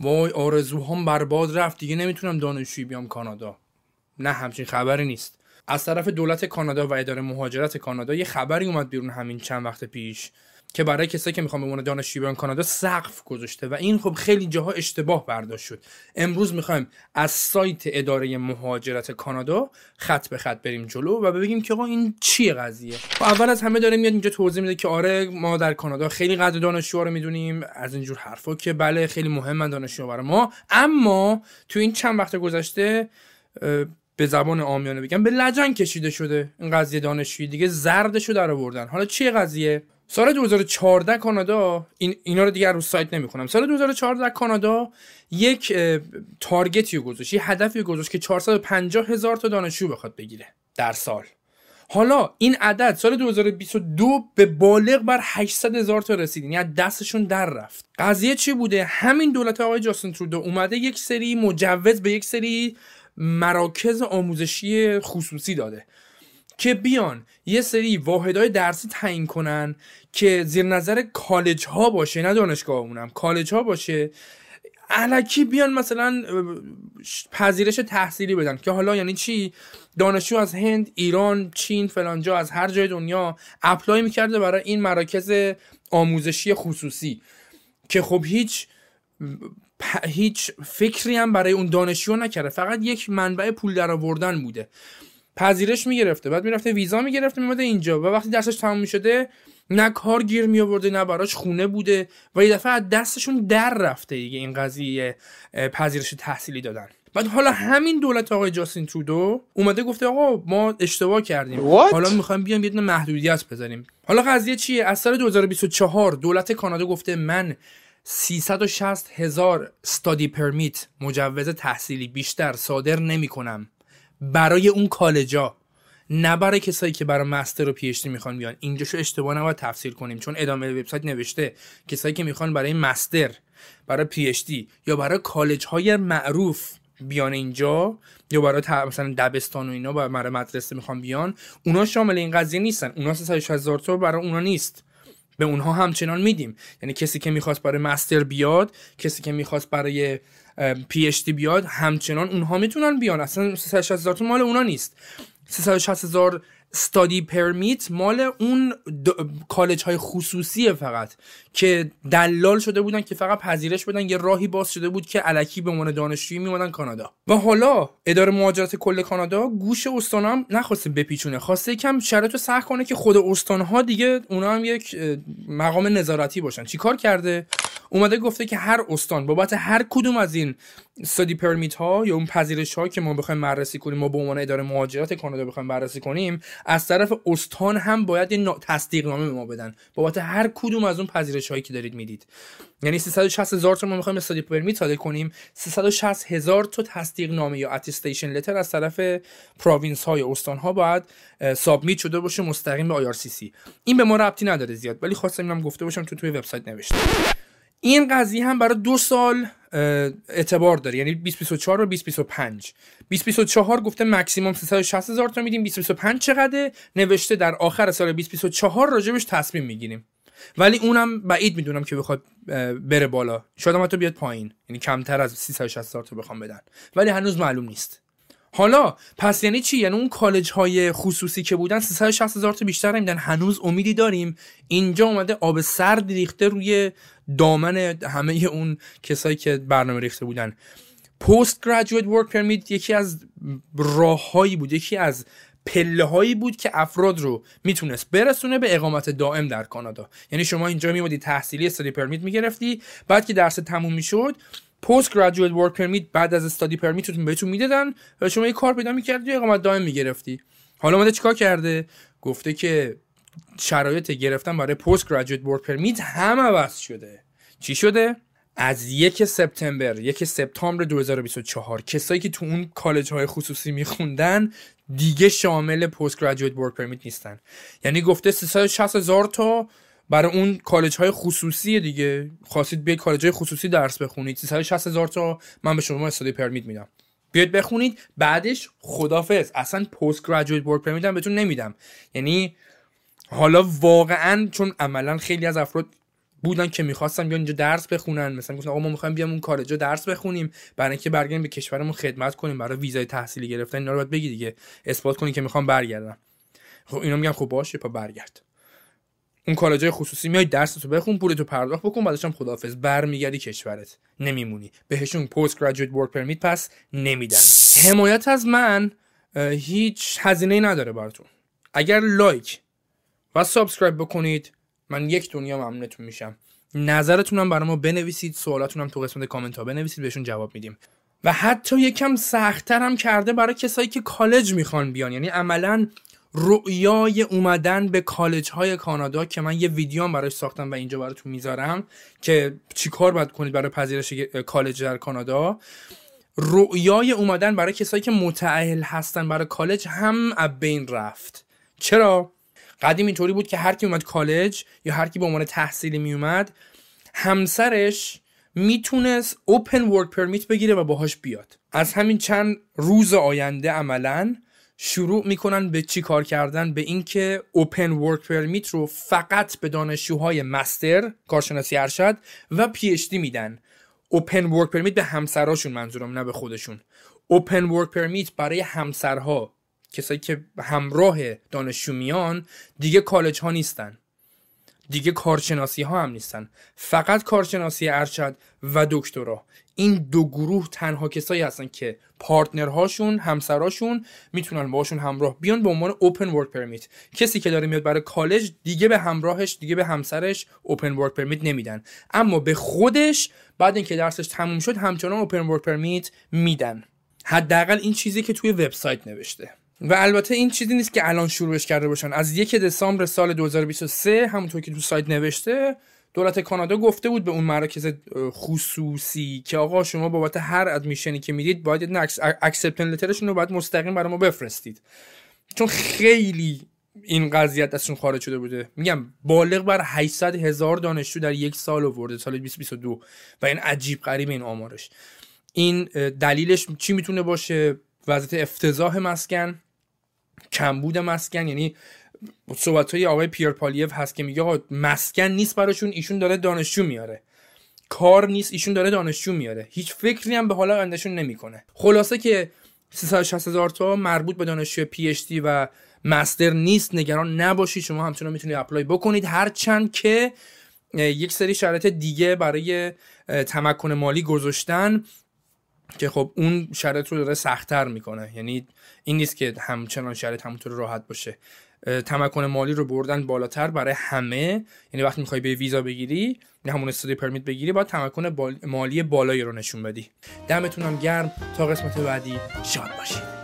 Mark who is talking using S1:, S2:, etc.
S1: وای آرزوهام برباد رفت. دیگه نمی‌تونم دانشجویی بیام کانادا. نه همچین خبری نیست. از طرف دولت کانادا و اداره مهاجرت کانادا یه خبری اومد بیرون همین چند وقت پیش. که برای کسایی که می‌خوان به عنوان دانشجوی بیان کانادا سقف گذاشته. و این خب خیلی جاها اشتباه برداشت شد. امروز می‌خوایم از سایت اداره مهاجرت کانادا خط به خط بریم جلو و بگیم که آقا این چیه قضیه. و اول از همه داره میاد اینجا توضیح میده که آره ما در کانادا خیلی قدر دانشجوها رو می‌دونیم از اینجور حرفا که بله خیلی مهمن دانشجوها برای ما. اما تو این چند وقت گذشته به زبان آمیانه بگم به لجن کشیده شده این قضیه دانشجویی دیگه زردشو در آوردن. حالا چیه قضیه؟ سال 2014 کانادا این اینا رو دیگه رو سایت نمی‌خونم سال 2014 کانادا یک تارگتی گذاشت یه هدفی گذاشت که 450 هزار تا دانشجو بخواد بگیره در سال. حالا این عدد سال 2022 به بالغ بر 800 هزار تا رسید. یعنی دستشون در رفت. قضیه چی بوده؟ همین دولت آقای جاستین ترودو اومده یک سری مجوز به یک سری مراکز آموزشی خصوصی داده. که بیان یه سری واحدهای درسی تعیین کنن که زیر نظر کالج ها باشه نه دانشگاه اونم کالج ها باشه. علکی بیان مثلا پذیرش تحصیلی بدن که حالا یعنی چی؟ دانشجو از هند ایران چین فلانجا از هر جای دنیا اپلای می‌کرده برای این مراکز آموزشی خصوصی که خب هیچ هیچ فکری هم برای اون دانشجو نکرده. فقط یک منبع پول در آوردن بوده. پذیرش می‌گرفته. بعد می‌رفته ویزا می‌گرفته میمده اینجا. و وقتی درسش تمام می‌شده نه کار گیر می آورده نه براش خونه بوده و یه دفعه از دستشون در رفته دیگه این قضیه پذیرش تحصیلی دادن. بعد حالا همین دولت آقای جاستین ترودو اومده گفته آقا ما اشتباه کردیم.
S2: What?
S1: حالا می‌خوایم بیام یه محدودیت بذاریم حالا قضیه چیه؟ از سال 2024 دولت کانادا گفته من 360 هزار study permit مجوز تحصیلی بیشتر صادر نمی کنم برای اون کالجا نه برای کسایی که برای master و P می‌خوان بیان. اینجاشو اشتباه نباید تفسیر کنیم چون ادامه وبسایت نوشته کسایی که می‌خوان برای master برای PhD یا برای کالج های معروف بیان اینجا یا برای مثلا دبستان و اینا برای مدرسه می‌خوان بیان اونا شامل این قضیه نیستن. اونا 360 هزار تا برای اونا نیست. به اونها همچنان میدیم. یعنی کسی که می‌خواست برای مستر بیاد کسی که می‌خواست برای پی اچ دی بیاد همچنان اونها می‌تونن بیان. اصلا 360 هزار مال اونا نیست. 360 هزار استادی پرمیت مال اون کالج های خصوصیه فقط که دلال شده بودن که فقط پذیرش بدن. یه راهی باز شده بود که علکی به عنوان دانشجویی میمدن کانادا. و حالا اداره مهاجرت کل کانادا گوش استان هم نخواسته بپیچونه. خواسته یکم شرط رو سخت کنه که خود استان ها دیگه اونا هم یک مقام نظارتی باشن. چیکار کرده؟ اومده گفته که هر استان بابت هر کدوم از این study permit ها یا اون پذیرش ها که ما بخوایم بررسی کنیم ما به عنوان اداره مهاجرت کانادا بخوایم بررسی کنیم از طرف استان هم باید یه تصدیق نامه به ما بدن. بابت هر کدوم از اون پذیرش هایی که دارید می‌دید. یعنی 360 هزار تا ما می‌خوایم study permit صادر کنیم 360 هزار تا تصدیق نامه یا attestation letter از طرف province های استان ها باید سابمیت شده باشه مستقیم به IRCC این به ما ربطی نداره زیاد ولی خواستم اینم گفته باشم تو توی وبسایت نوشته این قضیه هم برای دو سال اعتبار داره. یعنی 2024 و 2025 2024 گفته مکسیموم 360 هزار تا میدیم. 2025 چقدر نوشته در آخر سال 2024 راجبش تصمیم می‌گیریم. ولی اونم بعید می‌دونم که بخواد بره بالا. شاید هم تو بیاد پایین. یعنی کمتر از 360 هزار تا بخوام بدن. ولی هنوز معلوم نیست. حالا پس یعنی چی؟ یعنی اون کالج های خصوصی که بودن 360 هزار تا بیشتر میدن هنوز امیدی داریم. اینجا اومده آب سرد ریخته روی دامن همه اون کسایی که برنامه ریخته بودن. پست گریجویت ورک پرمیت یکی از راههایی بود یکی از پله هایی بود که افراد رو می‌تونست برسونه به اقامت دائم در کانادا. یعنی شما اینجا میمودی تحصیلی استادی پرمیت می‌گرفتی بعد که درس تموم می‌شد post graduate work permit بعد از study permit تون بهتون می‌دادن و شما یه کار پیدا می‌کردی اقامت دائم می‌گرفتی. حالا اومده چیکار کرده؟ گفته که شرایط گرفتن برای post graduate work permit هم عوض شده. چی شده؟ از یک سپتامبر یک سپتامبر 2024 کسایی که تو اون کالج های خصوصی میخوندن دیگه شامل post graduate work permit نیستن. یعنی گفته 360 هزار تا برای اون کالج های خصوصی دیگه. خواستید به کالج های خصوصی درس بخونید. 360 هزار تا من به شما استادی پرمیت میدم. بیاید بخونید بعدش خدافظ اصلا پست گریجویت ورک پرمیت هم بهتون نمیدم. یعنی حالا واقعا چون عملا خیلی از افراد بودن که می‌خواستن بیان اینجا درس بخونن مثلا گفتن آقا ما می‌خوایم بیام اون کالجا درس بخونیم برای اینکه برگردیم به کشورمون خدمت کنیم برای ویزای تحصیلی گرفتن. اینا رو باید بگی دیگه. اثبات کنی که می‌خوام برگردم. خب اینا میگن خب باشه پاشو برگرد. اون کالجای خصوصی میای درس تو بخون پولتو پرداخت بکن بعدش هم خدافظ برمیگردی کشورت. نمیمونی. بهشون post graduate work permit پس نمیدن. حمایت از من هیچ هزینه نداره براتون. اگر like و subscribe بکنید من یک دنیا ممنونتون میشم. نظرتونم برای ما بنویسید سوالاتونم تو قسمت کامنت ها بنویسید بهشون جواب میدیم. و حتی یکم سختتر هم کرده برای کسایی که کالج می‌خوان بیان. یعنی عملا رؤیای اومدن به کالج های کانادا که من یه ویدیو براش ساختم و اینجا براتون می‌ذارم که چیکار باید کنید برای پذیرش کالج در کانادا. رؤیای اومدن برای کسایی که متعهل هستن برای کالج هم بین رفت. چرا؟ قدیم اینطوری بود که هر کی اومد کالج یا هر کی به عنوان تحصیلی میومد همسرش می‌تونست اوپن ورک پرمیت بگیره و باهاش بیاد. از همین چند روز آینده عملا شروع می‌کنن به چی کار کردن؟ به اینکه open work permit رو فقط به دانشجوهای master کارشناسی ارشد و PhD میدن. open work permit به همسراشون منظورم نه به خودشون. open work permit برای همسرها کسایی که همراه دانشجو میان دیگه کالج ها نیستن. دیگه کارشناسی ها هم نیستن. فقط کارشناسی ارشد و دکترا. این دو گروه تنها کسایی هستن که partner هاشون همسراشون می‌تونن باشون همراه بیان به عنوان اوپن ورک پرمیت کسی که داره میاد برای کالج دیگه به همراهش دیگه به همسرش اوپن ورک پرمیت نمیدن. اما به خودش بعد اینکه درسش تموم شد همچنان اوپن ورک پرمیت میدن. حداقل این چیزی که توی وبسایت نوشته. و البته این چیزی نیست که الان شروعش کرده باشن. از یک دسامبر سال 2023 همونطور که تو سایت نوشته دولت کانادا گفته بود به اون مراکز خصوصی که آقا شما بابت هر ادمیشنی که می‌دید باید اکسپتن لترشون رو باید مستقیم برای ما بفرستید. چون خیلی این قضیت ازشون خارج شده بوده. میگم بالغ بر 800 هزار دانشجو در یک سال آورده سال 2022 و این عجیب غریب این آمارش. این دلیلش چی می‌تونه باشه؟ وضعیت افتضاح مسکن. کمبود مسکن یعنی صحبت های آقای پیر پالیف هست که میگه مسکن نیست براشون ایشون داره دانشجو میاره. کار نیست ایشون داره دانشجو میاره. هیچ فکری هم به حال آیندهشون نمی‌کنه. خلاصه که 360 هزار تا مربوط به دانشجو PhD و master نیست. نگران نباشید شما همچنان می‌تونید apply بکنید. هرچند که یک سری شرایط دیگه برای تمکن مالی گذاشتن که خب اون شرایط رو داره سختتر می‌کنه. یعنی این نیست که همچنان شرایط همونطور راحت باشه. تمکن مالی رو بردن بالاتر برای همه. یعنی وقتی می‌خوای به ویزا بگیری نه همون استادی پرمیت بگیری باید تمکن مالی بالایی رو نشون بدی. دمتونم گرم. تا قسمت بعدی شاد باشید.